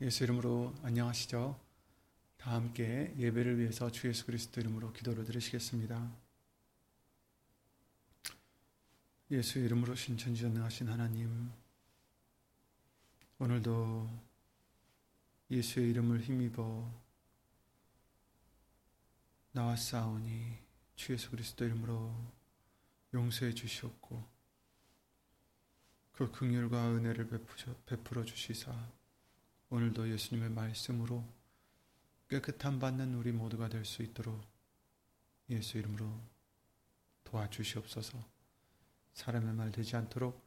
예수 이름으로 안녕하시죠? 다 함께 예배를 위해서 주 예수 그리스도 이름으로 기도를 드리시겠습니다. 예수 이름으로 신천지전능하신 하나님, 오늘도 예수의 이름을 힘입어 나왔사오니 주 예수 그리스도 이름으로 용서해 주시옵고 그 긍휼과 은혜를 베풀어 주시사 오늘도 예수님의 말씀으로 깨끗함 받는 우리 모두가 될 수 있도록 예수 이름으로 도와주시옵소서. 사람의 말 되지 않도록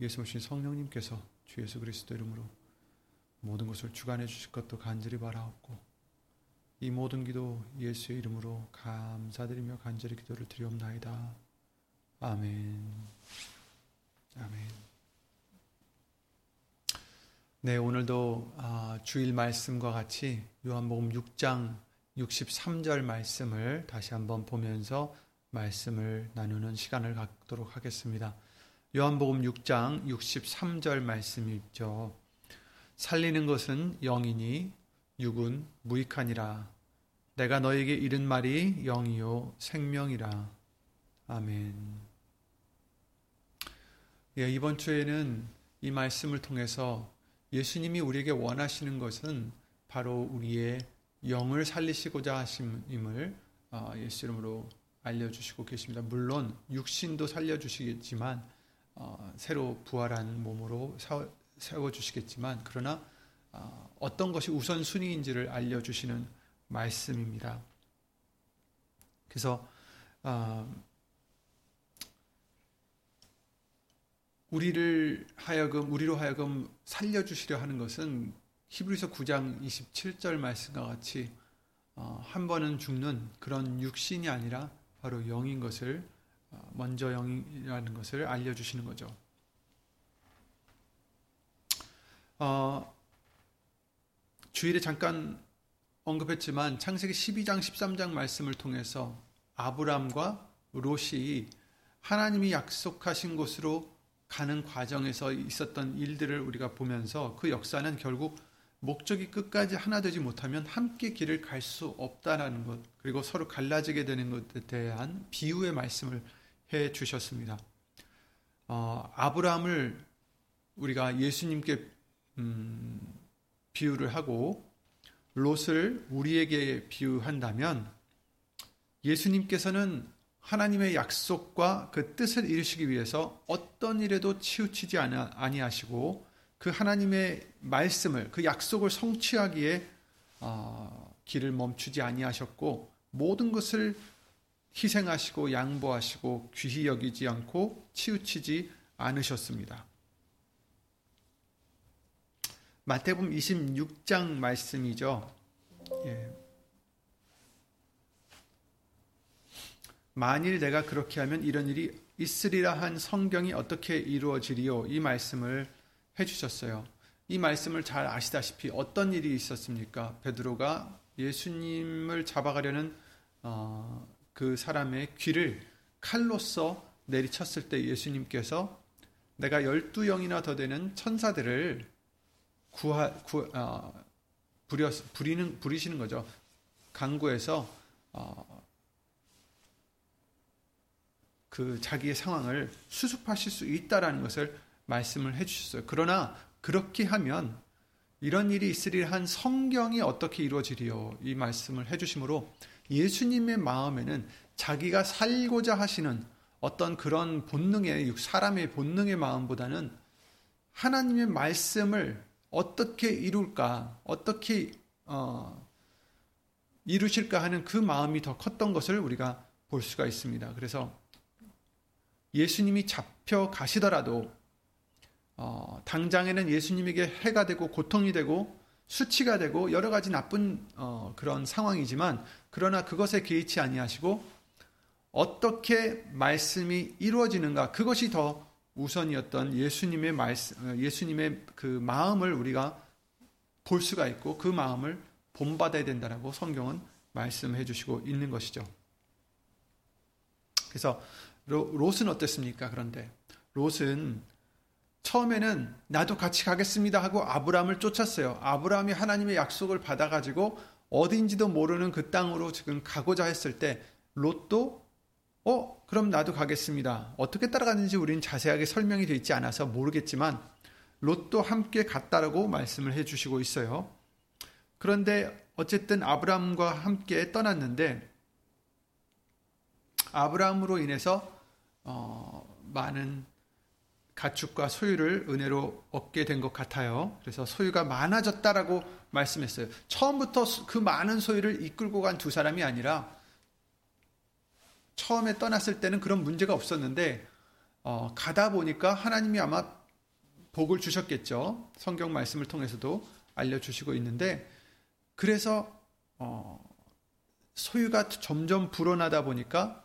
예수 오신 성령님께서 주 예수 그리스도 이름으로 모든 것을 주관해 주실 것도 간절히 바라옵고 이 모든 기도 예수의 이름으로 감사드리며 간절히 기도를 드리옵나이다. 아멘. 아멘. 네, 오늘도 아, 주일 말씀과 같이 요한복음 6장 63절 말씀을 다시 한번 보면서 말씀을 나누는 시간을 갖도록 하겠습니다. 요한복음 6장 63절 말씀이 있죠. 살리는 것은 영이니 육은 무익하니라. 내가 너에게 이른 말이 영이요 생명이라. 아멘. 예, 이번 주에는 이 말씀을 통해서 예수님이 우리에게 원하시는 것은 바로 우리의 영을 살리시고자 하심임을 어, 예수 이름으로 알려주시고 계십니다. 물론 육신도 살려주시겠지만 어, 새로 부활한 몸으로 세워주시겠지만 그러나 어, 어떤 것이 우선순위인지를 알려주시는 말씀입니다. 그래서 우리를 하여금 우리로 하여금 살려 주시려 하는 것은 히브리서 9장 27절 말씀과 같이 어, 한 번은 죽는 그런 육신이 아니라 바로 영인 것을 어, 먼저 영이라는 것을 알려 주시는 거죠. 어, 주일에 잠깐 언급했지만 창세기 12장 13장 말씀을 통해서 아브람과 롯이 하나님이 약속하신 곳으로 가는 과정에서 있었던 일들을 우리가 보면서 그 역사는 결국 목적이 끝까지 하나 되지 못하면 함께 길을 갈 수 없다라는 것, 그리고 서로 갈라지게 되는 것에 대한 비유의 말씀을 해 주셨습니다. 어, 아브라함을 우리가 예수님께 음, 비유를 하고 롯을 우리에게 비유한다면 예수님께서는 하나님의 약속과 그 뜻을 이루시기 위해서 어떤 일에도 치우치지 아니하시고 그 하나님의 말씀을 그 약속을 성취하기에 어, 길을 멈추지 아니하셨고 모든 것을 희생하시고 양보하시고 귀히 여기지 않고 치우치지 않으셨습니다. 마태복음 26장 말씀이죠. 예. 만일 내가 그렇게 하면 이런 일이 있으리라 한 성경이 어떻게 이루어지리요? 이 말씀을 해주셨어요. 이 말씀을 잘 아시다시피 어떤 일이 있었습니까? 베드로가 예수님을 잡아가려는 어, 그 사람의 귀를 칼로써 내리쳤을 때 예수님께서 내가 열두 영이나 더 되는 천사들을 구하, 구, 어, 부려, 부리는, 부리시는 거죠. 강구해서 어, 그 자기의 상황을 수습하실 수 있다라는 것을 말씀을 해주셨어요. 그러나 그렇게 하면 이런 일이 있으리라 한 성경이 어떻게 이루어지리요? 이 말씀을 해주심으로 예수님의 마음에는 자기가 살고자 하시는 어떤 그런 본능의 사람의 본능의 마음보다는 하나님의 말씀을 어떻게 이룰까, 어떻게 어, 이루실까 하는 그 마음이 더 컸던 것을 우리가 볼 수가 있습니다. 그래서 예수님이 잡혀 가시더라도 어, 당장에는 예수님에게 해가 되고 고통이 되고 수치가 되고 여러 가지 나쁜 어, 그런 상황이지만 그러나 그것에 개의치 아니하시고 어떻게 말씀이 이루어지는가 그것이 더 우선이었던 예수님의 말씀, 어, 예수님의 그 마음을 우리가 볼 수가 있고 그 마음을 본받아야 된다라고 성경은 말씀해 주시고 있는 것이죠. 그래서 롯은 어땠습니까? 그런데 롯은 처음에는 나도 같이 가겠습니다 하고 아브라함을 쫓았어요. 아브라함이 하나님의 약속을 받아가지고 어딘지도 모르는 그 땅으로 지금 가고자 했을 때 롯도 어 그럼 나도 가겠습니다. 어떻게 따라갔는지 우리는 자세하게 설명이 되어 있지 않아서 모르겠지만 롯도 함께 갔다라고 말씀을 해주시고 있어요. 그런데 어쨌든 아브라함과 함께 떠났는데 아브라함으로 인해서 어, 많은 가축과 소유를 은혜로 얻게 된 것 같아요. 그래서 소유가 많아졌다라고 말씀했어요. 처음부터 그 많은 소유를 이끌고 간 두 사람이 아니라 처음에 떠났을 때는 그런 문제가 없었는데 어, 가다 보니까 하나님이 아마 복을 주셨겠죠. 성경 말씀을 통해서도 알려주시고 있는데 그래서 어, 소유가 점점 불어나다 보니까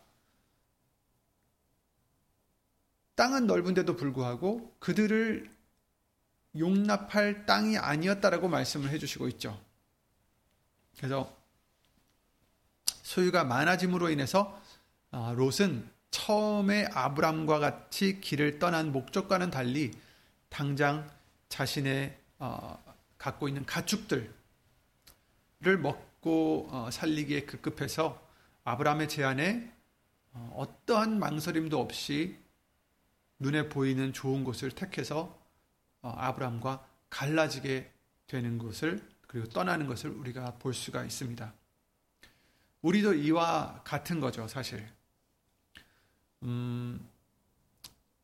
땅은 넓은데도 불구하고 그들을 용납할 땅이 아니었다라고 말씀을 해주시고 있죠. 그래서 소유가 많아짐으로 인해서 아, 롯은 처음에 아브람과 같이 길을 떠난 목적과는 달리 당장 자신의 어, 갖고 있는 가축들을 먹고 어, 살리기에 급급해서 아브람의 제안에 어, 어떠한 망설임도 없이 눈에 보이는 좋은 곳을 택해서 어, 아브람과 갈라지게 되는 것을 그리고 떠나는 것을 우리가 볼 수가 있습니다. 우리도 이와 같은 거죠, 사실. 음,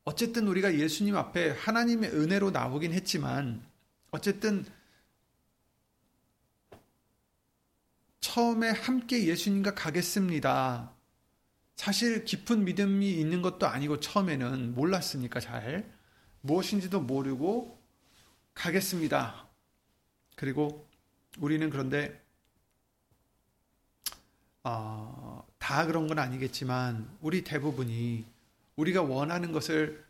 어쨌든 우리가 예수님 앞에 하나님의 은혜로 나오긴 했지만, 어쨌든 처음에 함께 예수님과 가겠습니다. 사실 깊은 믿음이 있는 것도 아니고 처음에는 몰랐으니까 잘 무엇인지도 모르고 가겠습니다. 그리고 우리는 그런데 어, 다 그런 건 아니겠지만 우리 대부분이 우리가 원하는 것을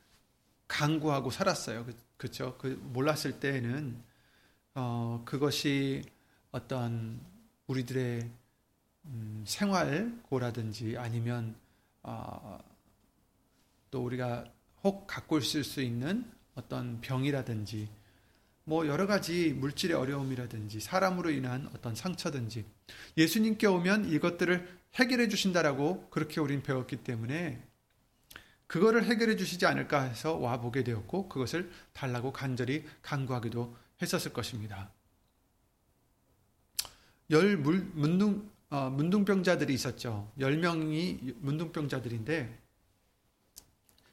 강구하고 살았어요. 그, 그렇죠? 그 몰랐을 때에는 어, 그것이 어떤 우리들의 음, 생활고라든지 아니면 어, 또 우리가 혹 갖고 있을 수 있는 어떤 병이라든지 뭐 여러 가지 물질의 어려움이라든지 사람으로 인한 어떤 상처든지 예수님께 오면 이것들을 해결해 주신다라고 그렇게 우린 배웠기 때문에 그거를 해결해 주시지 않을까 해서 와 보게 되었고 그것을 달라고 간절히 간구하기도 했었을 것입니다. 열 물, 문둥 어, 문둥병자들이 있었죠. 10명이 문둥병자들인데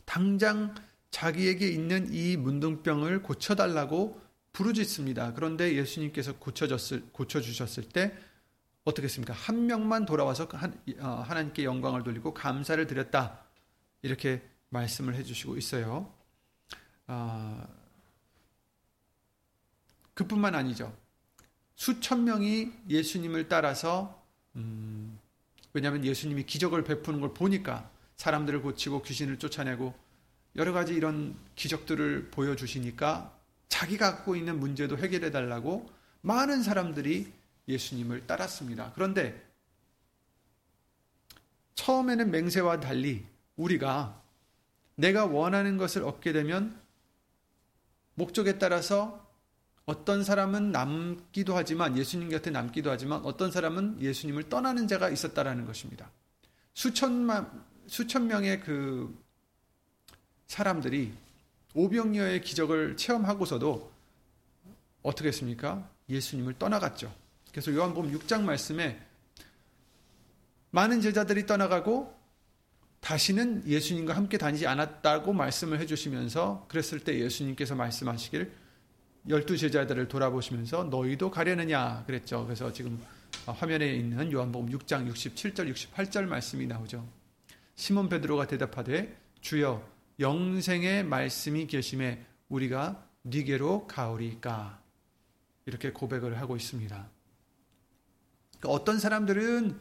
당장 자기에게 있는 이 문둥병을 고쳐달라고 부르짖습니다. 그런데 예수님께서 고쳐졌을, 고쳐주셨을 때 어떻게 했습니까? 한 명만 돌아와서 한, 어, 하나님께 영광을 돌리고 감사를 드렸다. 이렇게 말씀을 해주시고 있어요. 어, 그뿐만 아니죠. 수천 명이 예수님을 따라서 음, 왜냐하면 예수님이 기적을 베푸는 걸 보니까 사람들을 고치고 귀신을 쫓아내고 여러 가지 이런 기적들을 보여주시니까 자기가 갖고 있는 문제도 해결해 달라고 많은 사람들이 예수님을 따랐습니다. 그런데 처음에는 맹세와 달리 우리가 내가 원하는 것을 얻게 되면 목적에 따라서 어떤 사람은 남기도 하지만 예수님 곁에 남기도 하지만 어떤 사람은 예수님을 떠나는 자가 있었다라는 것입니다. 수천만 수천 명의 그 사람들이 오병이어의 기적을 체험하고서도 어떻게 했습니까? 예수님을 떠나갔죠. 그래서 요한복음 6장 말씀에 많은 제자들이 떠나가고 다시는 예수님과 함께 다니지 않았다고 말씀을 해주시면서 그랬을 때 예수님께서 말씀하시길 열두 제자들을 돌아보시면서 너희도 가려느냐 그랬죠. 그래서 지금 화면에 있는 요한복음 6장 67절 68절 말씀이 나오죠. 시몬 베드로가 대답하되 주여 영생의 말씀이 계심에 우리가 니게로 가오리까 이렇게 고백을 하고 있습니다. 그러니까 어떤 사람들은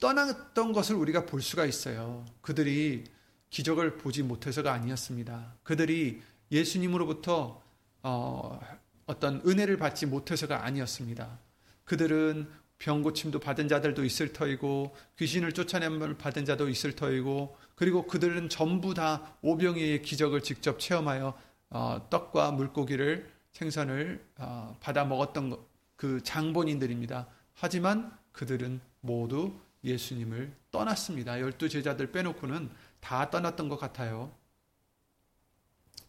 떠났던 것을 우리가 볼 수가 있어요. 그들이 기적을 보지 못해서가 아니었습니다. 그들이 예수님으로부터 어, 어떤 은혜를 받지 못해서가 아니었습니다. 그들은 병 고침도 받은 자들도 있을 터이고 귀신을 쫓아냄을 받은 자도 있을 터이고 그리고 그들은 전부 다 오병이의 기적을 직접 체험하여 어, 떡과 물고기를 생선을 어, 받아 먹었던 그 장본인들입니다. 하지만 그들은 모두 예수님을 떠났습니다. 열두 제자들 빼놓고는 다 떠났던 것 같아요.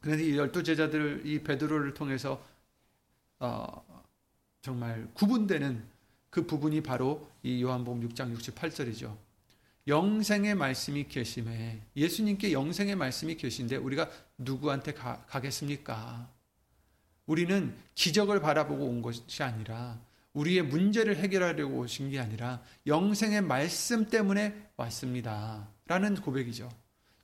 그런데 이 열두 제자들 이 베드로를 통해서 어, 정말 구분되는 그 부분이 바로 이 요한복음 6장 68절이죠. 영생의 말씀이 계심에 예수님께 영생의 말씀이 계신데 우리가 누구한테 가, 가겠습니까? 우리는 기적을 바라보고 온 것이 아니라 우리의 문제를 해결하려고 오신 게 아니라 영생의 말씀 때문에 왔습니다. 라는 고백이죠.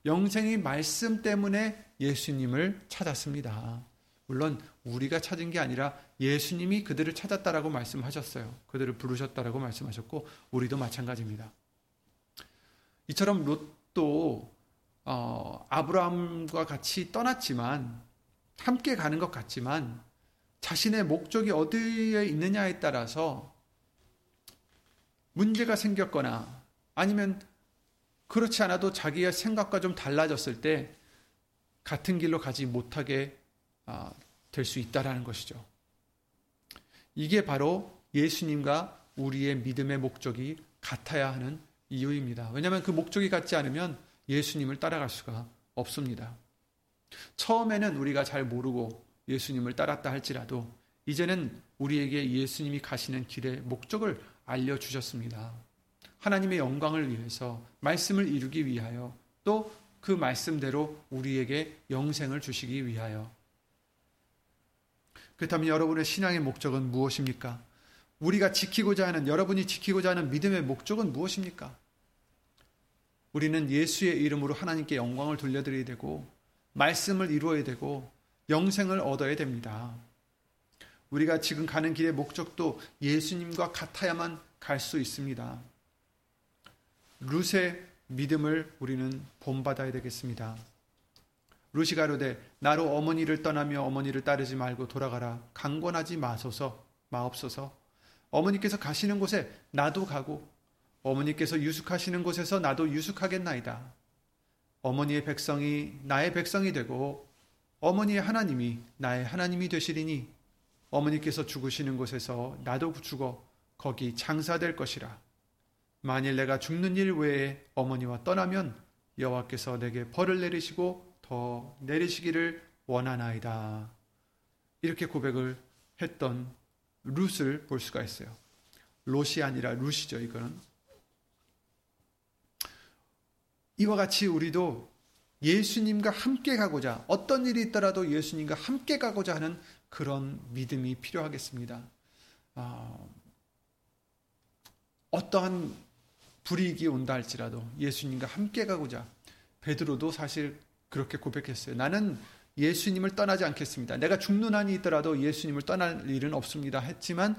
영생의 말씀 때문에 예수님을 찾았습니다. 물론 우리가 찾은 게 아니라 예수님이 그들을 찾았다라고 말씀하셨어요. 그들을 부르셨다라고 말씀하셨고 우리도 마찬가지입니다. 이처럼 롯도 어, 아브라함과 같이 떠났지만 함께 가는 것 같지만 자신의 목적이 어디에 있느냐에 따라서 문제가 생겼거나 아니면 그렇지 않아도 자기의 생각과 좀 달라졌을 때 같은 길로 가지 못하게 아, 될수 있다라는 것이죠. 이게 바로 예수님과 우리의 믿음의 목적이 같아야 하는 이유입니다. 왜냐하면 그 목적이 같지 않으면 예수님을 따라갈 수가 없습니다. 처음에는 우리가 잘 모르고 예수님을 따랐다 할지라도 이제는 우리에게 예수님이 가시는 길의 목적을 알려주셨습니다. 하나님의 영광을 위해서 말씀을 이루기 위하여 또 그 말씀대로 우리에게 영생을 주시기 위하여 그렇다면 여러분의 신앙의 목적은 무엇입니까? 우리가 지키고자 하는 여러분이 지키고자 하는 믿음의 목적은 무엇입니까? 우리는 예수의 이름으로 하나님께 영광을 돌려드려야 되고 말씀을 이루어야 되고 영생을 얻어야 됩니다. 우리가 지금 가는 길의 목적도 예수님과 같아야만 갈 수 있습니다. 룻의 믿음을 우리는 본받아야 되겠습니다. 루시 가로되 나로 어머니를 떠나며 어머니를 따르지 말고 돌아가라 강권하지 마소서 마옵소서 어머니께서 가시는 곳에 나도 가고 어머니께서 유숙하시는 곳에서 나도 유숙하겠나이다. 어머니의 백성이 나의 백성이 되고 어머니의 하나님이 나의 하나님이 되시리니 어머니께서 죽으시는 곳에서 나도 죽어 거기 장사될 것이라. 만일 내가 죽는 일 외에 어머니와 떠나면 여호와께서 내게 벌을 내리시고 더 내리시기를 원하나이다. 이렇게 고백을 했던 룻을 볼 수가 있어요. 롯이 아니라 룻이죠, 이거는. 이와 같이 우리도 예수님과 함께 가고자 어떤 일이 있더라도 예수님과 함께 가고자 하는 그런 믿음이 필요하겠습니다. 어, 어떠한 불이익이 온다 할지라도 예수님과 함께 가고자 베드로도 사실 그렇게 고백했어요. 나는 예수님을 떠나지 않겠습니다. 내가 죽는 한이 있더라도 예수님을 떠날 일은 없습니다. 했지만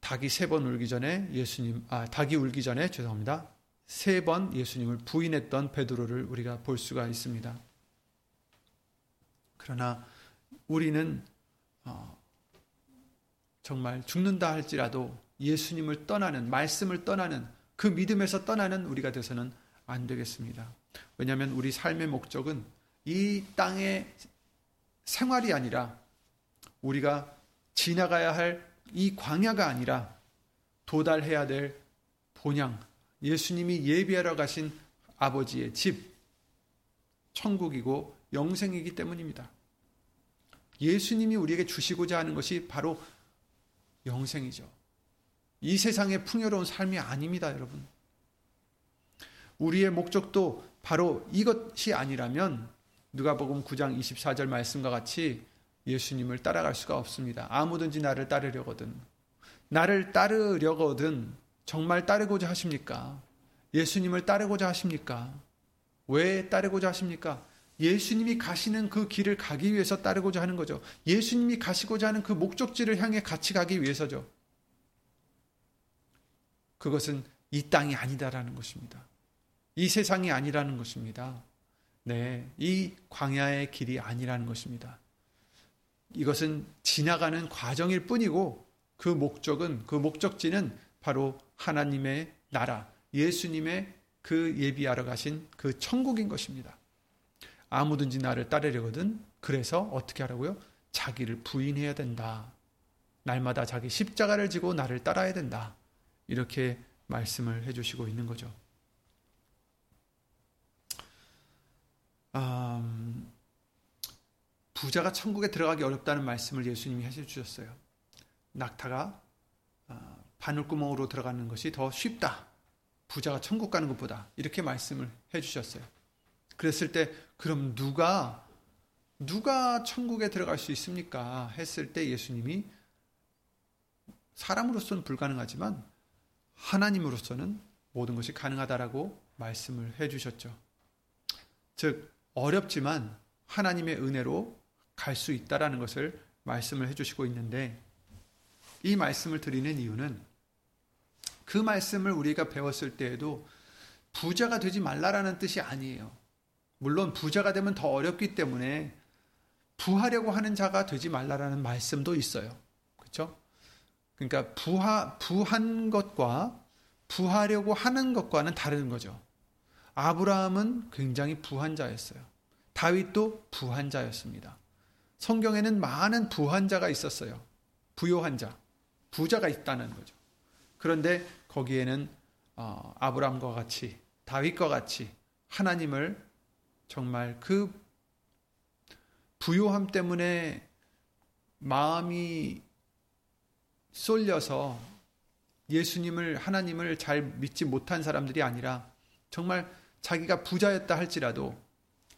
닭이 세 번 울기 전에 예수님 아 닭이 울기 전에 죄송합니다. 세 번 예수님을 부인했던 베드로를 우리가 볼 수가 있습니다. 그러나 우리는 어, 정말 죽는다 할지라도 예수님을 떠나는 말씀을 떠나는 그 믿음에서 떠나는 우리가 돼서는 안 되겠습니다. 왜냐하면 우리 삶의 목적은 이 땅의 생활이 아니라 우리가 지나가야 할 이 광야가 아니라 도달해야 될 본향 예수님이 예비하러 가신 아버지의 집, 천국이고 영생이기 때문입니다. 예수님이 우리에게 주시고자 하는 것이 바로 영생이죠. 이 세상의 풍요로운 삶이 아닙니다, 여러분. 우리의 목적도 바로 이것이 아니라면 누가복음 9장 24절 말씀과 같이 예수님을 따라갈 수가 없습니다. 아무든지 나를 따르려거든 나를 따르려거든 정말 따르고자 하십니까? 예수님을 따르고자 하십니까? 왜 따르고자 하십니까? 예수님이 가시는 그 길을 가기 위해서 따르고자 하는 거죠. 예수님이 가시고자 하는 그 목적지를 향해 같이 가기 위해서죠. 그것은 이 땅이 아니다라는 것입니다. 이 세상이 아니라는 것입니다. 네, 이 광야의 길이 아니라는 것입니다. 이것은 지나가는 과정일 뿐이고 그 목적은 그 목적지는 바로 하나님의 나라, 예수님의 그 예비하러 가신 그 천국인 것입니다. 아무든지 나를 따르려거든 그래서 어떻게 하라고요? 자기를 부인해야 된다. 날마다 자기 십자가를 지고 나를 따라야 된다. 이렇게 말씀을 해주시고 있는 거죠. 음, 부자가 천국에 들어가기 어렵다는 말씀을 예수님이 해주셨어요. 낙타가 아, 바늘구멍으로 들어가는 것이 더 쉽다. 부자가 천국 가는 것보다 이렇게 말씀을 해주셨어요. 그랬을 때 그럼 누가 누가 천국에 들어갈 수 있습니까? 했을 때 예수님이 사람으로서는 불가능하지만 하나님으로서는 모든 것이 가능하다라고 말씀을 해 주셨죠. 즉 어렵지만 하나님의 은혜로 갈 수 있다라는 것을 말씀을 해 주시고 있는데 이 말씀을 드리는 이유는 그 말씀을 우리가 배웠을 때에도 부자가 되지 말라라는 뜻이 아니에요. 물론 부자가 되면 더 어렵기 때문에 부하려고 하는 자가 되지 말라라는 말씀도 있어요. 그렇죠? 그러니까 부하 부한 것과 부하려고 하는 것과는 다른 거죠. 아브라함은 굉장히 부한 자였어요. 다윗도 부한 자였습니다. 성경에는 많은 부한 자가 있었어요. 부요한 자, 부자가 있다는 거죠. 그런데 거기에는 어, 아브라함과 같이 다윗과 같이 하나님을 정말 그 부요함 때문에 마음이 쏠려서 예수님을 하나님을 잘 믿지 못한 사람들이 아니라 정말 자기가 부자였다 할지라도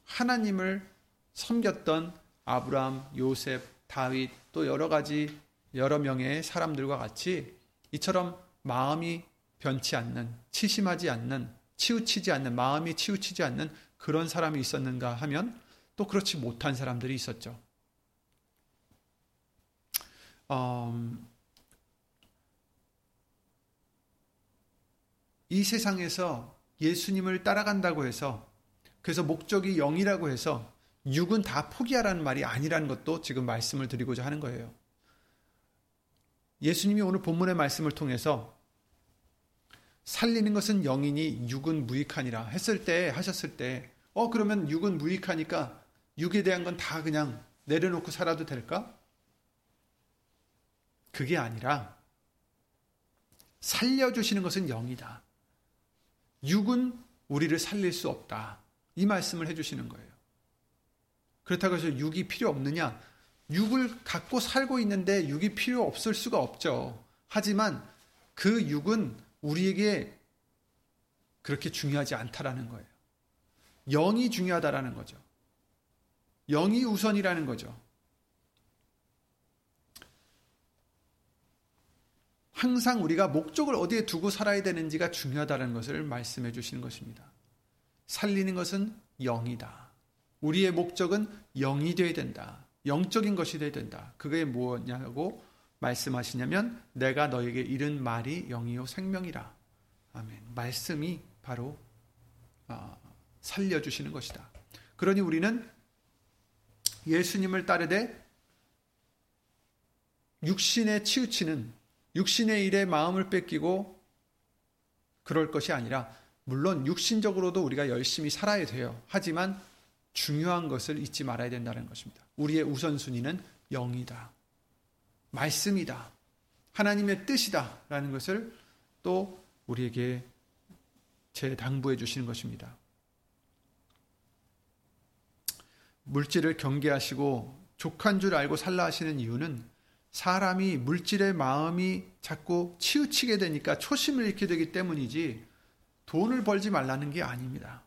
하나님을 섬겼던 아브라함, 요셉, 다윗 또 여러 가지 여러 명의 사람들과 같이 이처럼 마음이 변치 않는 치심하지 않는 치우치지 않는 마음이 치우치지 않는 그런 사람이 있었는가 하면 또 그렇지 못한 사람들이 있었죠. 음, 이 세상에서 예수님을 따라간다고 해서 그래서 목적이 영이라고 해서 육은 다 포기하라는 말이 아니라는 것도 지금 말씀을 드리고자 하는 거예요. 예수님이 오늘 본문의 말씀을 통해서 살리는 것은 영이니 육은 무익하니라 했을 때 하셨을 때 어 그러면 육은 무익하니까 육에 대한 건 다 그냥 내려놓고 살아도 될까? 그게 아니라 살려주시는 것은 영이다. 육은 우리를 살릴 수 없다. 이 말씀을 해주시는 거예요. 그렇다고 해서 육이 필요 없느냐? 육을 갖고 살고 있는데 육이 필요 없을 수가 없죠. 하지만 그 육은 우리에게 그렇게 중요하지 않다라는 거예요. 영이 중요하다라는 거죠. 영이 우선이라는 거죠. 항상 우리가 목적을 어디에 두고 살아야 되는지가 중요하다는 것을 말씀해 주시는 것입니다. 살리는 것은 영이다. 우리의 목적은 영이 되어야 된다. 영적인 것이 되어야 된다. 그게 무엇냐고 말씀하시냐면 내가 너에게 이른 말이 영이요 생명이라. 아멘. 말씀이 바로 어, 살려 주시는 것이다. 그러니 우리는 예수님을 따르되 육신에 치우치는 육신의 일에 마음을 뺏기고 그럴 것이 아니라 물론 육신적으로도 우리가 열심히 살아야 돼요. 하지만 중요한 것을 잊지 말아야 된다는 것입니다. 우리의 우선순위는 영이다. 말씀이다. 하나님의 뜻이다. 라는 것을 또 우리에게 재당부해 주시는 것입니다. 물질을 경계하시고 족한 줄 알고 살라 하시는 이유는 사람이 물질의 마음이 자꾸 치우치게 되니까 초심을 잃게 되기 때문이지 돈을 벌지 말라는 게 아닙니다.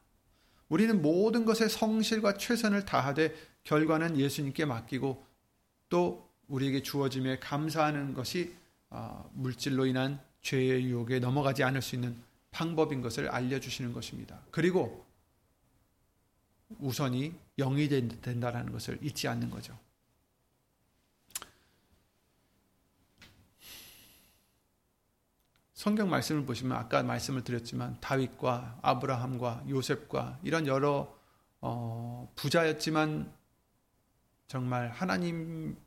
우리는 모든 것에 성실과 최선을 다하되 결과는 예수님께 맡기고 또 우리에게 주어짐에 감사하는 것이 어, 물질로 인한 죄의 유혹에 넘어가지 않을 수 있는 방법인 것을 알려주시는 것입니다. 그리고 우선이 영이 된다는 것을 잊지 않는 거죠. 성경 말씀을 보시면 아까 말씀을 드렸지만 다윗과 아브라함과 요셉과 이런 여러 어, 부자였지만 정말 하나님으로부터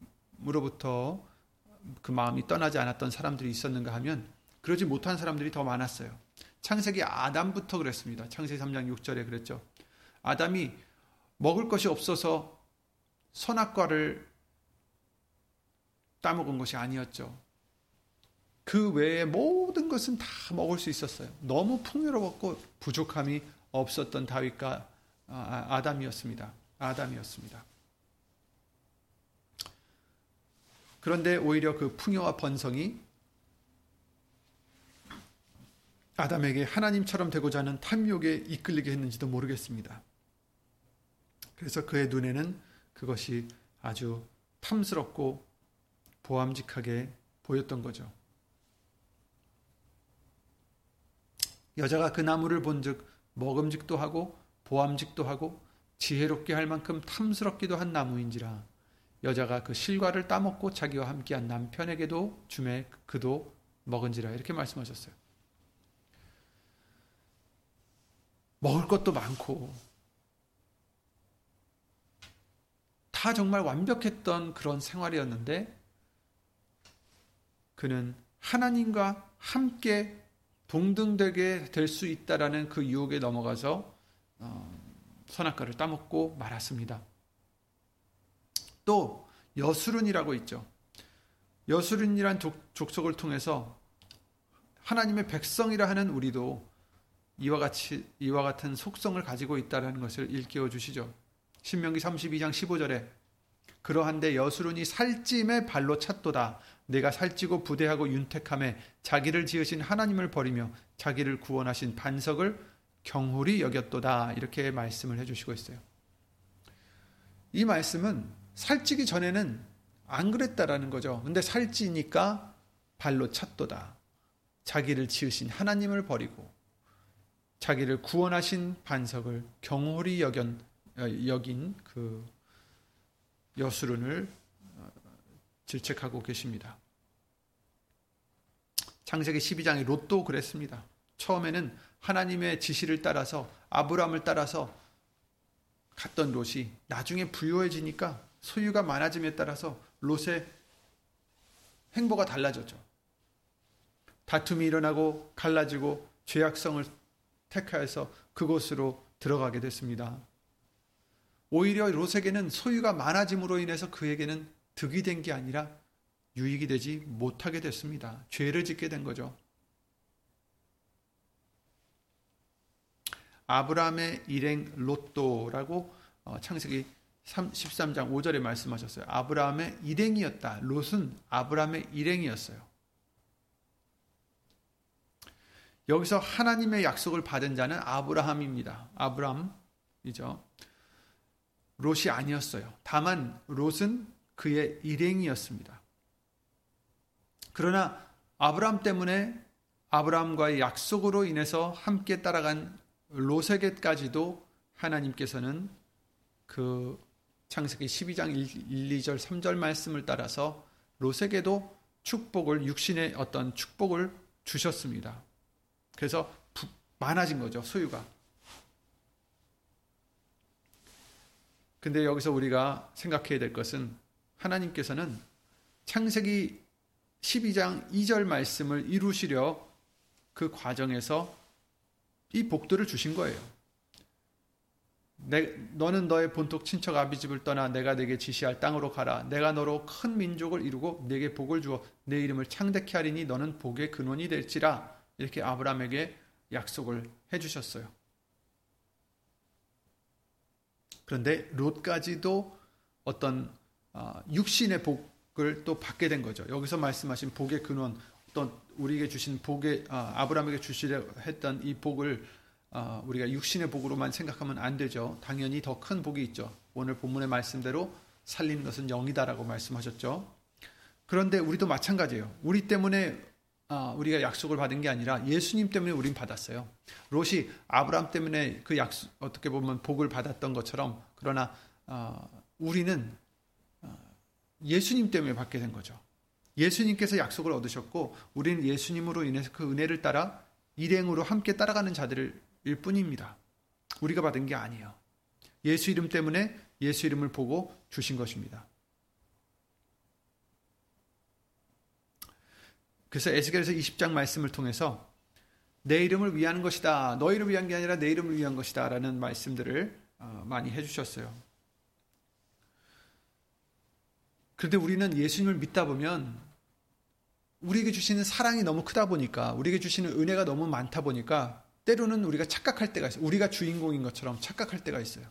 그 마음이 떠나지 않았던 사람들이 있었는가 하면 그러지 못한 사람들이 더 많았어요. 창세기 아담부터 그랬습니다. 창세기 3장 6절에 그랬죠. 아담이 먹을 것이 없어서 선악과를 따먹은 것이 아니었죠. 그 외에 모든 것은 다 먹을 수 있었어요. 너무 풍요로웠고 부족함이 없었던 다윗과 아, 아, 아담이었습니다. 아담이었습니다. 그런데 오히려 그 풍요와 번성이 아담에게 하나님처럼 되고자 하는 탐욕에 이끌리게 했는지도 모르겠습니다. 그래서 그의 눈에는 그것이 아주 탐스럽고 보암직하게 보였던 거죠. 여자가 그 나무를 본즉 먹음직도 하고 보암직도 하고 지혜롭게 할 만큼 탐스럽기도 한 나무인지라 여자가 그 실과를 따먹고 자기와 함께한 남편에게도 주매 그도 먹은지라 이렇게 말씀하셨어요. 먹을 것도 많고 다 정말 완벽했던 그런 생활이었는데 그는 하나님과 함께 동등되게 될 수 있다라는 그 유혹에 넘어가서 어, 선악과를 따먹고 말았습니다. 또 여수른이라고 있죠. 여수른이란 족 속을 통해서 하나님의 백성이라 하는 우리도 이와 같이 이와 같은 속성을 가지고 있다는 것을 일깨워 주시죠. 신명기 32장 15절에 그러한데 여수론이 살찜의 발로 찼도다. 내가 살찌고 부대하고 윤택함에 자기를 지으신 하나님을 버리며 자기를 구원하신 반석을 경홀히 여겼도다. 이렇게 말씀을 해주시고 있어요. 이 말씀은 살찌기 전에는 안 그랬다라는 거죠. 근데 살찌니까 발로 찼도다. 자기를 지으신 하나님을 버리고 자기를 구원하신 반석을 경홀히 여긴, 어, 그 여수론을 어, 질책하고 계십니다. 창세기 12장의 롯도 그랬습니다. 처음에는 하나님의 지시를 따라서 아브라함을 따라서 갔던 롯이 나중에 부유해지니까 소유가 많아짐에 따라서 롯의 행보가 달라졌죠. 다툼이 일어나고 갈라지고 죄악성을 택하여서 그곳으로 들어가게 됐습니다. 오히려 롯에게는 소유가 많아짐으로 인해서 그에게는 득이 된 게 아니라 유익이 되지 못하게 됐습니다. 죄를 짓게 된 거죠. 아브라함의 일행 롯도라고 어, 창세기 13장 5절에 말씀하셨어요. 아브라함의 일행이었다. 롯은 아브라함의 일행이었어요. 여기서 하나님의 약속을 받은 자는 아브라함입니다. 아브라함이죠. 롯이 아니었어요. 다만 롯은 그의 일행이었습니다. 그러나 아브라함 때문에 아브라함과의 약속으로 인해서 함께 따라간 롯에게까지도 하나님께서는 그 창세기 12장 1, 2절 3절 말씀을 따라서 롯에게도 축복을 육신의 어떤 축복을 주셨습니다. 그래서 많아진 거죠, 소유가. 근데 여기서 우리가 생각해야 될 것은 하나님께서는 창세기 12장 2절 말씀을 이루시려 그 과정에서 이 복들을 주신 거예요. 내, 너는 너의 본토 친척 아비 집을 떠나 내가 내게 지시할 땅으로 가라. 내가 너로 큰 민족을 이루고 내게 복을 주어 내 이름을 창대케 하리니 너는 복의 근원이 될지라. 이렇게 아브라함에게 약속을 해 주셨어요. 그런데 롯까지도 어떤 아, 육신의 복을 또 받게 된 거죠. 여기서 말씀하신 복의 근원, 어떤 우리에게 주신 복의 아, 아브라함에게 주시려 했던 이 복을 아, 우리가 육신의 복으로만 생각하면 안 되죠. 당연히 더 큰 복이 있죠. 오늘 본문의 말씀대로 살린 것은 영이다라고 말씀하셨죠. 그런데 우리도 마찬가지예요. 우리 때문에 아, 우리가 약속을 받은 게 아니라 예수님 때문에 우린 받았어요. 롯이 아브라함 때문에 그 약속 어떻게 보면 복을 받았던 것처럼 그러나 어, 우리는 어, 예수님 때문에 받게 된 거죠. 예수님께서 약속을 얻으셨고 우리는 예수님으로 인해서 그 은혜를 따라 일행으로 함께 따라가는 자들일 뿐입니다. 우리가 받은 게 아니에요. 예수 이름 때문에 예수 이름을 보고 주신 것입니다. 그래서 에스겔에서 20장 말씀을 통해서 내 이름을 위하는 것이다. 너희를 위한 게 아니라 내 이름을 위한 것이다. 라는 말씀들을 어, 많이 해주셨어요. 그런데 우리는 예수님을 믿다 보면 우리에게 주시는 사랑이 너무 크다 보니까 우리에게 주시는 은혜가 너무 많다 보니까 때로는 우리가 착각할 때가 있어요. 우리가 주인공인 것처럼 착각할 때가 있어요.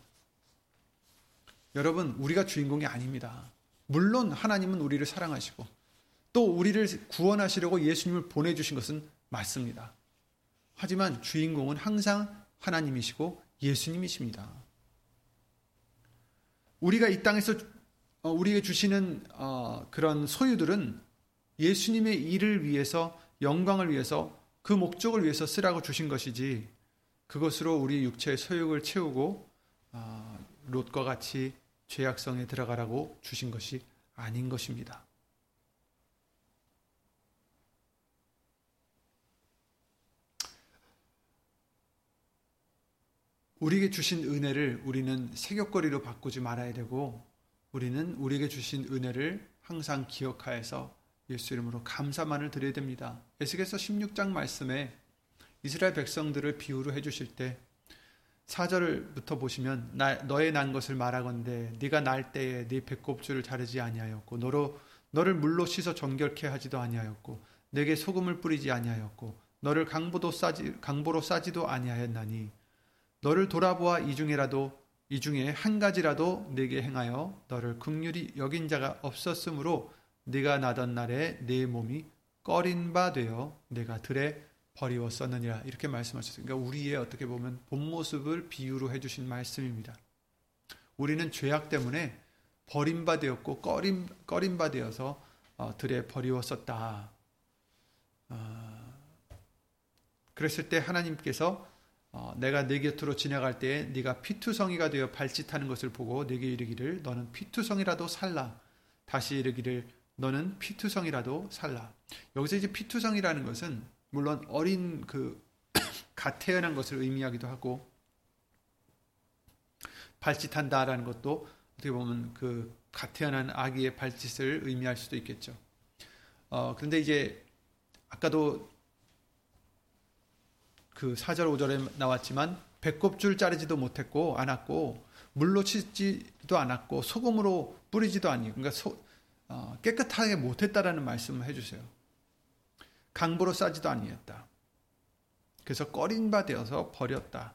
여러분, 우리가 주인공이 아닙니다. 물론 하나님은 우리를 사랑하시고 또 우리를 구원하시려고 예수님을 보내주신 것은 맞습니다. 하지만 주인공은 항상 하나님이시고 예수님이십니다. 우리가 이 땅에서 어, 우리에게 주시는 어, 그런 소유들은 예수님의 일을 위해서 영광을 위해서 그 목적을 위해서 쓰라고 주신 것이지 그것으로 우리 육체의 소욕을 채우고 어, 롯과 같이 죄악성에 들어가라고 주신 것이 아닌 것입니다. 우리에게 주신 은혜를 우리는 세격거리로 바꾸지 말아야 되고 우리는 우리에게 주신 은혜를 항상 기억하여서 예수 이름으로 감사만을 드려야 됩니다. 에스겔서 16장 말씀에 이스라엘 백성들을 비유로 해 주실 때 4절부터 보시면 나, 너의 난 것을 말하건대 네가 날 때에 네 배꼽줄을 자르지 아니하였고 너로 너를 물로 씻어 정결케 하지도 아니하였고 내게 소금을 뿌리지 아니하였고 너를 강보도 싸지 강보로 싸지도 아니하였나니 너를 돌아보아 이 중에라도 이 중에 한 가지라도 내게 행하여 너를 극률이 여긴 자가 없었으므로 네가 나던 날에 네 몸이 꺼린 바 되어 내가 들에 버리웠었느니라 이렇게 말씀하셨어요. 그러니까 우리의 어떻게 보면 본 모습을 비유로 해주신 말씀입니다. 우리는 죄악 때문에 버림바 되었고 꺼림 꺼림바 되어서 어, 들에 버리웠었다. 어, 그랬을 때 하나님께서 어, 내가 네 곁으로 지나갈 때에 네가 피투성이가 되어 발짓하는 것을 보고 네게 이르기를 너는 피투성이라도 살라. 다시 이르기를 너는 피투성이라도 살라. 여기서 이제 피투성이라는 것은 물론 어린 그 갓 태어난 것을 의미하기도 하고 발짓한다라는 것도 어떻게 보면 그 갓 태어난 아기의 발짓을 의미할 수도 있겠죠. 어, 그런데 이제 아까도 그 4절 5절에 나왔지만 배꼽줄 자르지도 못했고 않았고 물로 치지도 않았고 소금으로 뿌리지도 아니고 그러니까 소, 어, 깨끗하게 못했다라는 말씀을 해주세요. 강보로 싸지도 아니었다. 그래서 꺼린 바 되어서 버렸다.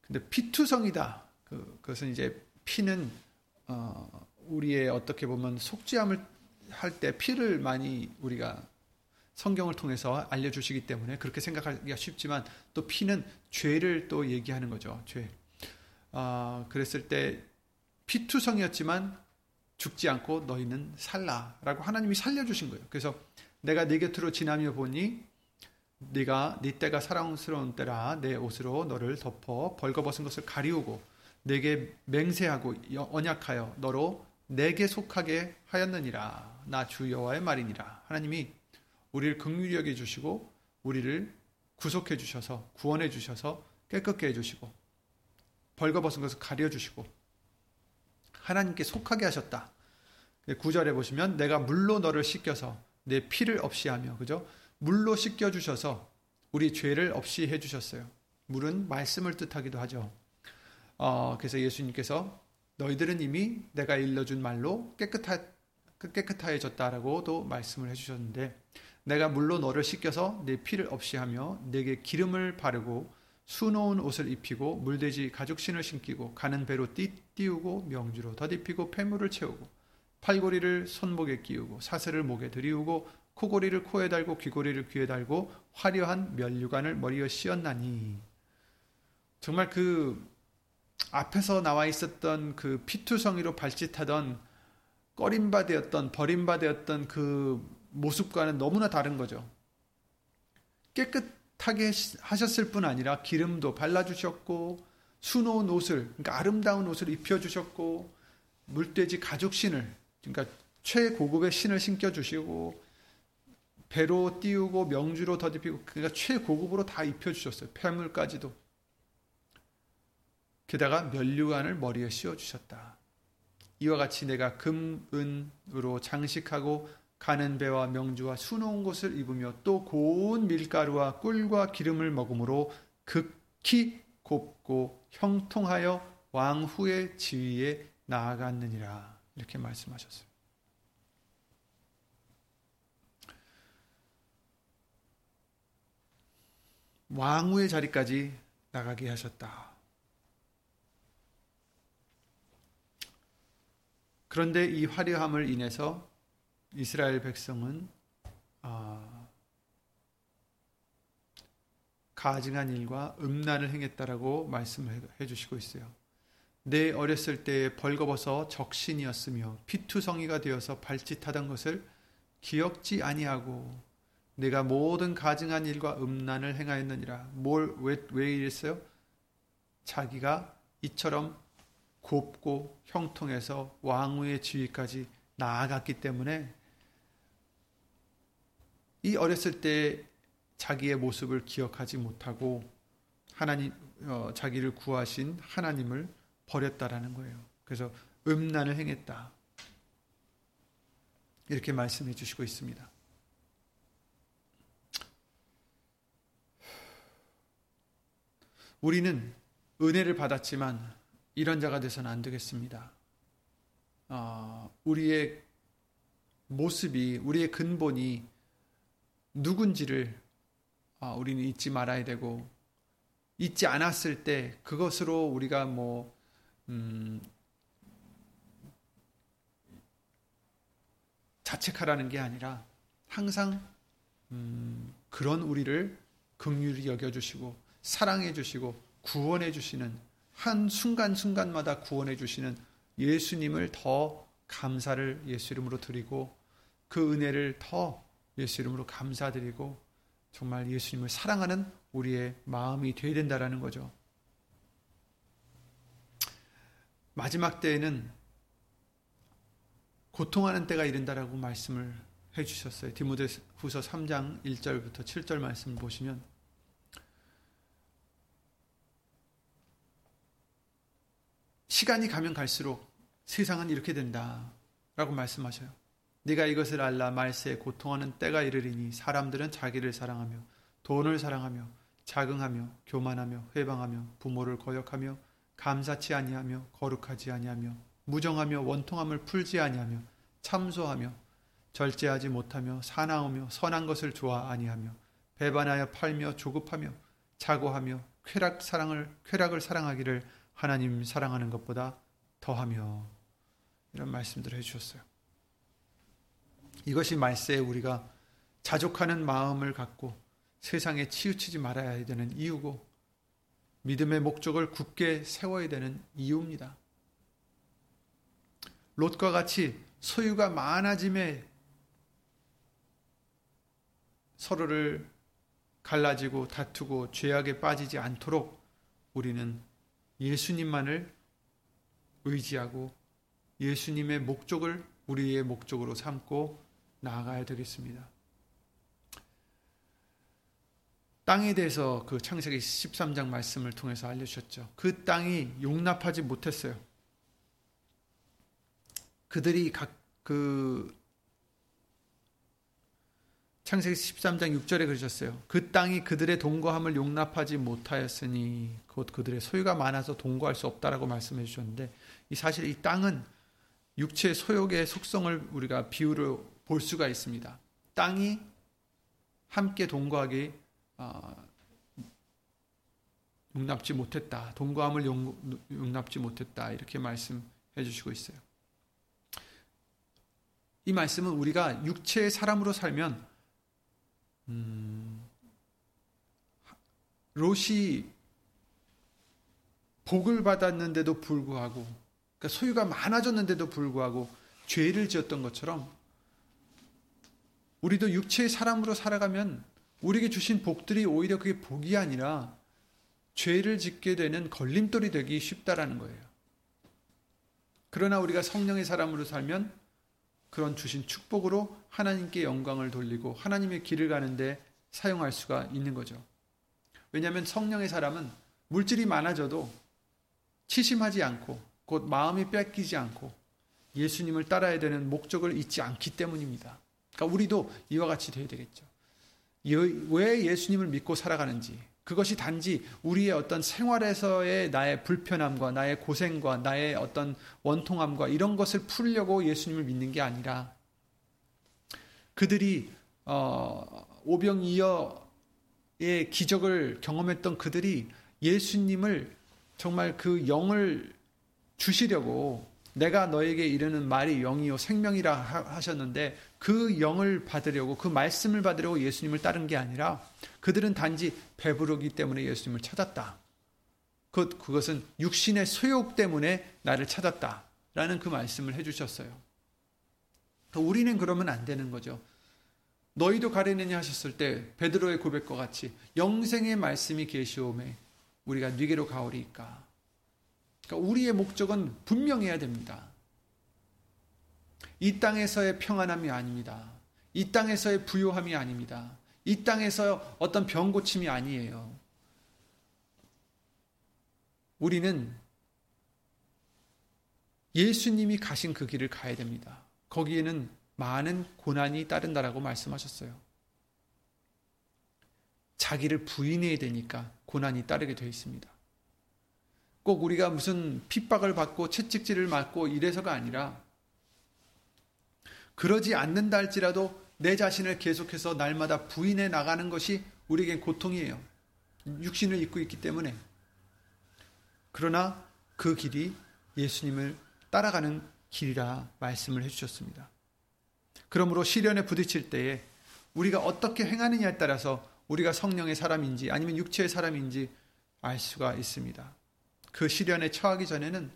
근데 피투성이다. 그, 그것은 이제 피는 어, 우리의 어떻게 보면 속죄함을 할 때 피를 많이 우리가 성경을 통해서 알려주시기 때문에 그렇게 생각하기가 쉽지만 또 피는 죄를 또 얘기하는 거죠. 죄. 어, 그랬을 때 피투성이었지만 죽지 않고 너희는 살라라고 하나님이 살려주신 거예요. 그래서 내가 네 곁으로 지나며 보니 네가 네 때가 사랑스러운 때라 내 옷으로 너를 덮어 벌거벗은 것을 가리우고 내게 맹세하고 언약하여 너로 내게 속하게 하였느니라 나 주 여호와의 말이니라 하나님이 우리를 극률히 여겨 주시고 우리를 구속해 주셔서 구원해 주셔서 깨끗게 해 주시고 벌거벗은 것을 가려 주시고 하나님께 속하게 하셨다. 9절에 보시면 내가 물로 너를 씻겨서 내 피를 없이 하며 그죠? 물로 씻겨 주셔서 우리 죄를 없이 해 주셨어요. 물은 말씀을 뜻하기도 하죠. 어, 그래서 예수님께서 너희들은 이미 내가 일러준 말로 깨끗하, 깨끗해졌다라고도 말씀을 해주셨는데 내가 물로 너를 씻겨서 내 피를 없이 하며 내게 기름을 바르고 수놓은 옷을 입히고 물돼지 가죽신을 신기고 가는 배로 띠, 띄우고 명주로 덧입히고 폐물을 채우고 팔고리를 손목에 끼우고 사슬을 목에 들이우고 코고리를 코에 달고 귀고리를 귀에 달고 화려한 면류관을 머리에 씌었나니. 정말 그 앞에서 나와 있었던 그 피투성이로 발짓하던 꺼림바되었던 버림바되었던 그 모습과는 너무나 다른 거죠. 깨끗하게 하셨을 뿐 아니라 기름도 발라주셨고 수놓은 옷을 그러니까 아름다운 옷을 입혀주셨고 물돼지 가죽 신을 그러니까 최고급의 신을 신겨주시고 배로 띄우고 명주로 덧입히고 그러니까 최고급으로 다 입혀주셨어요. 폐물까지도. 게다가 면류관을 머리에 씌워주셨다. 이와 같이 내가 금, 은으로 장식하고 가는 배와 명주와 수놓은 것을 입으며 또 고운 밀가루와 꿀과 기름을 먹음으로 극히 곱고 형통하여 왕후의 지위에 나아갔느니라. 이렇게 말씀하셨어요. 왕후의 자리까지 나가게 하셨다. 그런데 이 화려함을 인해서 이스라엘 백성은 아, 가증한 일과 음란을 행했다라고 말씀을 해주시고 있어요. 내 어렸을 때 벌거벗어 적신이었으며 피투성이가 되어서 발짓하던 것을 기억지 아니하고 내가 모든 가증한 일과 음란을 행하였느니라. 뭘, 왜, 왜 이랬어요? 자기가 이처럼 곱고 형통해서 왕후의 지위까지 나아갔기 때문에 이 어렸을 때 자기의 모습을 기억하지 못하고 하나님, 어, 자기를 구하신 하나님을 버렸다라는 거예요. 그래서 음란을 행했다. 이렇게 말씀해 주시고 있습니다. 우리는 은혜를 받았지만 이런 자가 돼서는 안 되겠습니다. 어, 우리의 모습이, 우리의 근본이 누군지를 어, 우리는 잊지 말아야 되고, 잊지 않았을 때 그것으로 우리가 뭐, 음, 자책하라는 게 아니라 항상 음, 그런 우리를 극률히 여겨주시고 사랑해 주시고 구원해 주시는 한 순간 순간마다 구원해 주시는 예수님을 더 감사를 예수 이름으로 드리고 그 은혜를 더 예수 이름으로 감사드리고 정말 예수님을 사랑하는 우리의 마음이 되어야 된다라는 거죠. 마지막 때에는 고통하는 때가 이른다라고 말씀을 해 주셨어요. 디모데후서 3장 1절부터 7절 말씀을 보시면 시간이 가면 갈수록 세상은 이렇게 된다. 라고 말씀하셔요. 네가 이것을 알라 말세에 고통하는 때가 이르리니 사람들은 자기를 사랑하며 돈을 사랑하며 자긍하며 교만하며 회방하며 부모를 거역하며 감사치 아니하며 거룩하지 아니하며 무정하며 원통함을 풀지 아니하며 참소하며 절제하지 못하며 사나우며 선한 것을 좋아 아니하며 배반하여 팔며 조급하며 자고하며 쾌락 사랑을 쾌락을 사랑하기를 하나님 사랑하는 것보다 더하며 이런 말씀들을 해주셨어요. 이것이 말세에 우리가 자족하는 마음을 갖고 세상에 치우치지 말아야 되는 이유고 믿음의 목적을 굳게 세워야 되는 이유입니다. 롯과 같이 소유가 많아짐에 서로를 갈라지고 다투고 죄악에 빠지지 않도록 우리는 예수님만을 의지하고 예수님의 목적을 우리의 목적으로 삼고 나아가야 되겠습니다. 땅에 대해서 그 창세기 13장 말씀을 통해서 알려주셨죠. 그 땅이 용납하지 못했어요. 그들이 각 그 창세기 13장 6절에 그러셨어요. 그 땅이 그들의 동거함을 용납하지 못하였으니 곧 그들의 소유가 많아서 동거할 수 없다라고 말씀해 주셨는데 이 사실 이 땅은 육체 소욕의 속성을 우리가 비유를 볼 수가 있습니다. 땅이 함께 동거하기 어, 용납지 못했다. 동거함을 용, 용납지 못했다. 이렇게 말씀해 주시고 있어요. 이 말씀은 우리가 육체의 사람으로 살면 음, 롯이 복을 받았는데도 불구하고 그러니까 소유가 많아졌는데도 불구하고 죄를 지었던 것처럼 우리도 육체의 사람으로 살아가면 우리에게 주신 복들이 오히려 그게 복이 아니라 죄를 짓게 되는 걸림돌이 되기 쉽다라는 거예요. 그러나 우리가 성령의 사람으로 살면 그런 주신 축복으로 하나님께 영광을 돌리고 하나님의 길을 가는데 사용할 수가 있는 거죠. 왜냐하면 성령의 사람은 물질이 많아져도 치심하지 않고 곧 마음이 뺏기지 않고 예수님을 따라야 되는 목적을 잊지 않기 때문입니다. 그러니까 우리도 이와 같이 되어야 되겠죠. 왜 예수님을 믿고 살아가는지, 그것이 단지 우리의 어떤 생활에서의 나의 불편함과 나의 고생과 나의 어떤 원통함과 이런 것을 풀려고 예수님을 믿는 게 아니라 그들이 어, 오병이어의 기적을 경험했던 그들이 예수님을 정말 그 영을 주시려고 내가 너에게 이르는 말이 영이요 생명이라 하셨는데 그 영을 받으려고 그 말씀을 받으려고 예수님을 따른 게 아니라 그들은 단지 배부르기 때문에 예수님을 찾았다. 그, 그것은 육신의 소욕 때문에 나를 찾았다라는 그 말씀을 해 주셨어요. 우리는 그러면 안 되는 거죠. 너희도 가리느냐 하셨을 때 베드로의 고백과 같이 영생의 말씀이 계시오매 우리가 네게로 가오리까. 그러니까 우리의 목적은 분명해야 됩니다. 이 땅에서의 평안함이 아닙니다. 이 땅에서의 부요함이 아닙니다. 이 땅에서 어떤 병 고침이 아니에요. 우리는 예수님이 가신 그 길을 가야 됩니다. 거기에는 많은 고난이 따른다라고 말씀하셨어요. 자기를 부인해야 되니까 고난이 따르게 되어 있습니다. 꼭 우리가 무슨 핍박을 받고 채찍질을 맞고 이래서가 아니라 그러지 않는다 할지라도 내 자신을 계속해서 날마다 부인해 나가는 것이 우리에겐 고통이에요. 육신을 입고 있기 때문에. 그러나 그 길이 예수님을 따라가는 길이라 말씀을 해주셨습니다. 그러므로 시련에 부딪힐 때에 우리가 어떻게 행하느냐에 따라서 우리가 성령의 사람인지 아니면 육체의 사람인지 알 수가 있습니다. 그 시련에 처하기 전에는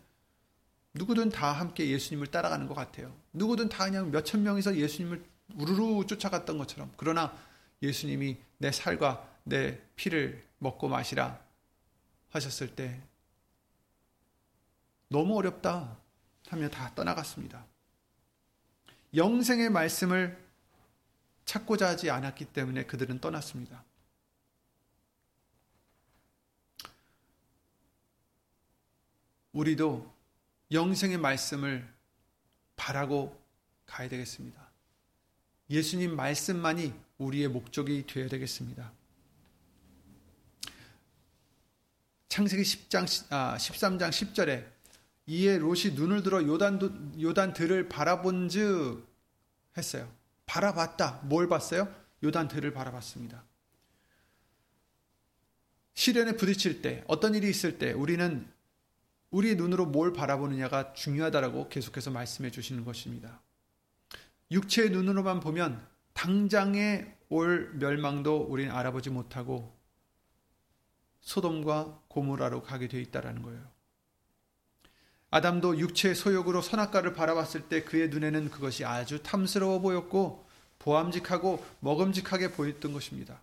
누구든 다 함께 예수님을 따라가는 것 같아요. 누구든 다 그냥 몇천 명이서 예수님을 우르르 쫓아갔던 것처럼. 그러나 예수님이 내 살과 내 피를 먹고 마시라 하셨을 때 너무 어렵다 하며 다 떠나갔습니다. 영생의 말씀을 찾고자 하지 않았기 때문에 그들은 떠났습니다. 우리도 영생의 말씀을 바라고 가야 되겠습니다. 예수님 말씀만이 우리의 목적이 되어야 되겠습니다. 창세기 10장, 아, 13장 10절에 이에 롯이 눈을 들어 요단, 요단 들을 바라본 즉 했어요. 바라봤다. 뭘 봤어요? 요단 들을 바라봤습니다. 시련에 부딪힐 때, 어떤 일이 있을 때 우리는 우리의 눈으로 뭘 바라보느냐가 중요하다라고 계속해서 말씀해 주시는 것입니다. 육체의 눈으로만 보면 당장의 올 멸망도 우리는 알아보지 못하고 소돔과 고모라로 가게 되어 있다라는 거예요. 아담도 육체의 소욕으로 선악과를 바라봤을 때 그의 눈에는 그것이 아주 탐스러워 보였고 보암직하고 먹음직하게 보였던 것입니다.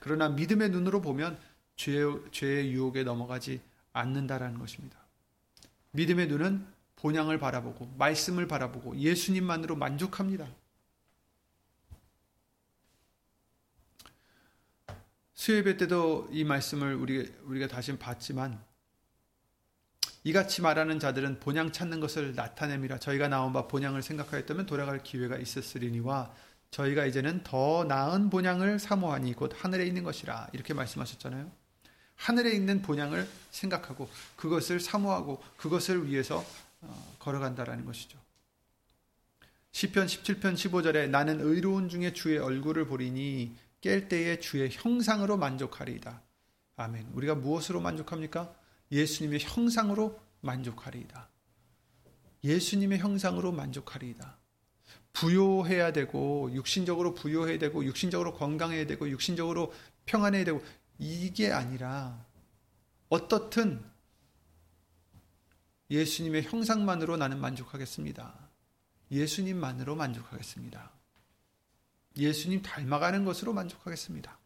그러나 믿음의 눈으로 보면 죄의, 죄의 유혹에 넘어가지 않는다라는 것입니다. 믿음의 눈은 본향을 바라보고 말씀을 바라보고 예수님만으로 만족합니다. 수요예배 때도 이 말씀을 우리, 우리가 다시 봤지만 이같이 말하는 자들은 본향 찾는 것을 나타내미라 저희가 나온 바 본향을 생각하였다면 돌아갈 기회가 있었으리니와 저희가 이제는 더 나은 본향을 사모하니 곧 하늘에 있는 것이라 이렇게 말씀하셨잖아요. 하늘에 있는 본향을 생각하고 그것을 사모하고 그것을 위해서 어, 걸어간다라는 것이죠. 시편 17편 15절에 나는 의로운 중에 주의 얼굴을 보리니 깰 때에 주의 형상으로 만족하리이다. 아멘. 우리가 무엇으로 만족합니까? 예수님의 형상으로 만족하리이다. 예수님의 형상으로 만족하리이다. 부요해야 되고 육신적으로 부요해야 되고 육신적으로 건강해야 되고 육신적으로 평안해야 되고 이게 아니라 어떻든 예수님의 형상만으로 나는 만족하겠습니다. 예수님만으로 만족하겠습니다. 예수님 닮아가는 것으로 만족하겠습니다.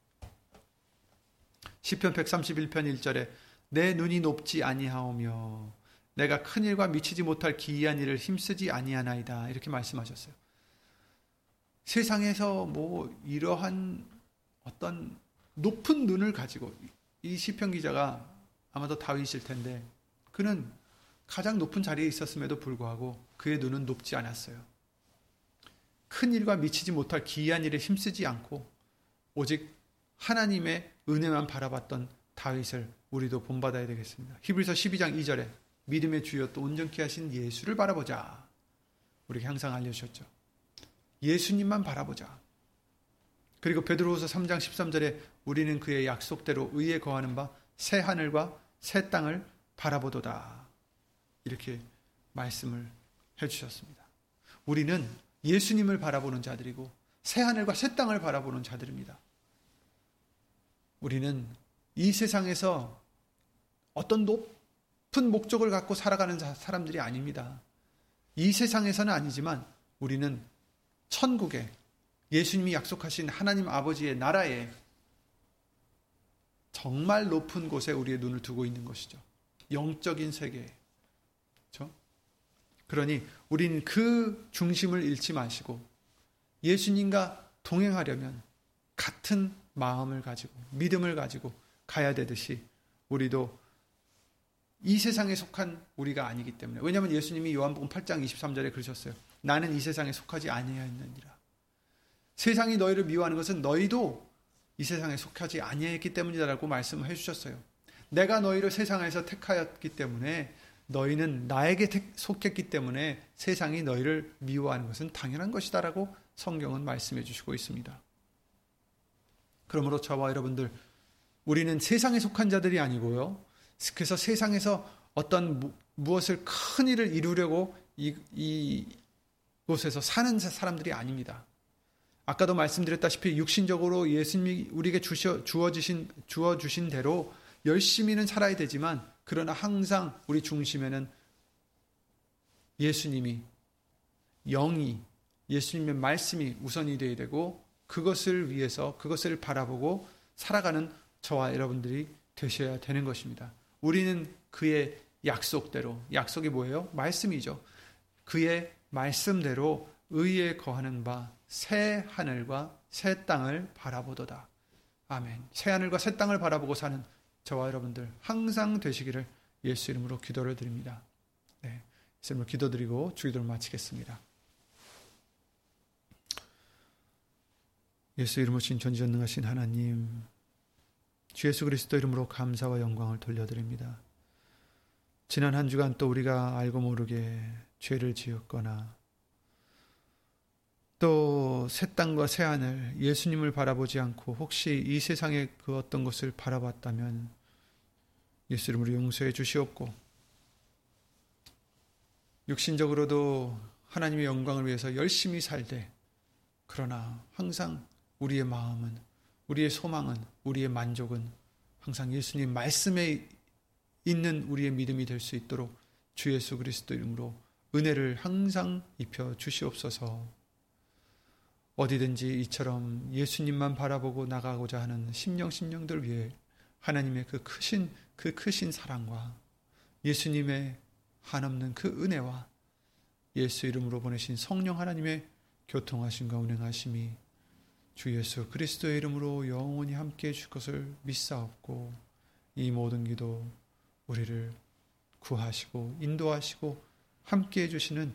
시편 131편 1절에 내 눈이 높지 아니하오며 내가 큰 일과 미치지 못할 기이한 일을 힘쓰지 아니하나이다. 이렇게 말씀하셨어요. 세상에서 뭐 이러한 어떤 높은 눈을 가지고 이 시편 기자가 아마도 다윗일 텐데 그는 가장 높은 자리에 있었음에도 불구하고 그의 눈은 높지 않았어요. 큰 일과 미치지 못할 기이한 일에 힘쓰지 않고 오직 하나님의 은혜만 바라봤던 다윗을 우리도 본받아야 되겠습니다. 히브리서 12장 2절에 믿음의 주여 또 온전케 하신 예수를 바라보자. 우리가 항상 알려주셨죠. 예수님만 바라보자. 그리고 베드로후서 3장 13절에 우리는 그의 약속대로 의에 거하는 바 새 하늘과 새 땅을 바라보도다. 이렇게 말씀을 해 주셨습니다. 우리는 예수님을 바라보는 자들이고 새 하늘과 새 땅을 바라보는 자들입니다. 우리는 이 세상에서 어떤 높은 목적을 갖고 살아가는 사람들이 아닙니다. 이 세상에서는 아니지만 우리는 천국에 예수님이 약속하신 하나님 아버지의 나라에 정말 높은 곳에 우리의 눈을 두고 있는 것이죠. 영적인 세계. 그렇죠? 그러니 우리는 그 중심을 잃지 마시고 예수님과 동행하려면 같은 마음을 가지고 믿음을 가지고 가야 되듯이 우리도 이 세상에 속한 우리가 아니기 때문에 왜냐하면 예수님이 요한복음 8장 23절에 그러셨어요. 나는 이 세상에 속하지 아니하였느니라. 세상이 너희를 미워하는 것은 너희도 이 세상에 속하지 아니했기 때문이다라고 말씀을 해주셨어요. 내가 너희를 세상에서 택하였기 때문에 너희는 나에게 속했기 때문에 세상이 너희를 미워하는 것은 당연한 것이다라고 성경은 말씀해 주시고 있습니다. 그러므로 저와 여러분들 우리는 세상에 속한 자들이 아니고요. 그래서 세상에서 어떤 무엇을 큰 일을 이루려고 이, 이 곳에서 사는 사람들이 아닙니다. 아까도 말씀드렸다시피 육신적으로 예수님이 우리에게 주셔, 주어주신, 주어주신 대로 열심히는 살아야 되지만 그러나 항상 우리 중심에는 예수님이 영이 예수님의 말씀이 우선이 되어야 되고 그것을 위해서 그것을 바라보고 살아가는 저와 여러분들이 되셔야 되는 것입니다. 우리는 그의 약속대로 약속이 뭐예요? 말씀이죠. 그의 말씀대로 의에 거하는 바 새 하늘과 새 땅을 바라보도다. 아멘. 새 하늘과 새 땅을 바라보고 사는 저와 여러분들 항상 되시기를 예수 이름으로 기도를 드립니다. 네. 예수 이름으로 기도드리고 주기도를 마치겠습니다. 예수 이름으로 신 전지전능하신 하나님 주 예수 그리스도 이름으로 감사와 영광을 돌려드립니다. 지난 한 주간 또 우리가 알고 모르게 죄를 지었거나 또 새 땅과 새 하늘 예수님을 바라보지 않고 혹시 이 세상의 그 어떤 것을 바라봤다면 예수 이름으로 용서해 주시옵고 육신적으로도 하나님의 영광을 위해서 열심히 살되 그러나 항상 우리의 마음은 우리의 소망은 우리의 만족은 항상 예수님 말씀에 있는 우리의 믿음이 될 수 있도록 주 예수 그리스도 이름으로 은혜를 항상 입혀 주시옵소서. 어디든지 이처럼 예수님만 바라보고 나가고자 하는 심령 심령들 위해 하나님의 그 크신 그 크신 사랑과 예수님의 한없는 그 은혜와 예수 이름으로 보내신 성령 하나님의 교통하심과 운행하심이 주 예수 그리스도의 이름으로 영원히 함께 해줄 것을 믿사옵고 이 모든 기도 우리를 구하시고 인도하시고 함께 해주시는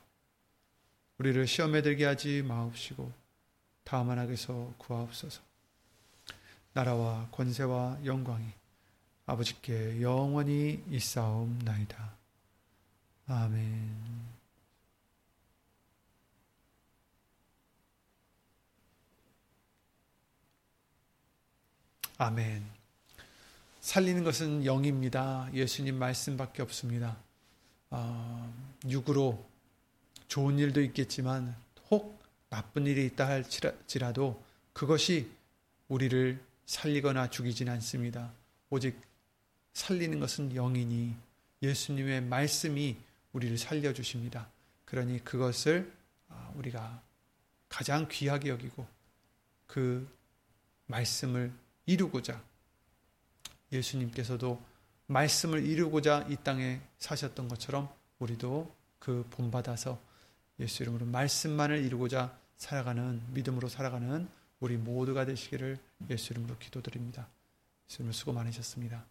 우리를 시험에 들게 하지 마옵시고 다만 악에서 구하옵소서 나라와 권세와 영광이 아버지께 영원히 있사옵나이다. 아멘. 아멘. 살리는 것은 영입니다. 예수님 말씀밖에 없습니다. 어, 육으로 좋은 일도 있겠지만 혹 나쁜 일이 있다 할지라도 그것이 우리를 살리거나 죽이진 않습니다. 오직 살리는 것은 영이니 예수님의 말씀이 우리를 살려주십니다. 그러니 그것을 아, 우리가 가장 귀하게 여기고 그 말씀을 이루고자 예수님께서도 말씀을 이루고자 이 땅에 사셨던 것처럼 우리도 그 본받아서 예수 이름으로 말씀만을 이루고자 살아가는 믿음으로 살아가는 우리 모두가 되시기를 예수 이름으로 기도드립니다. 예수 이름으로 수고 많으셨습니다.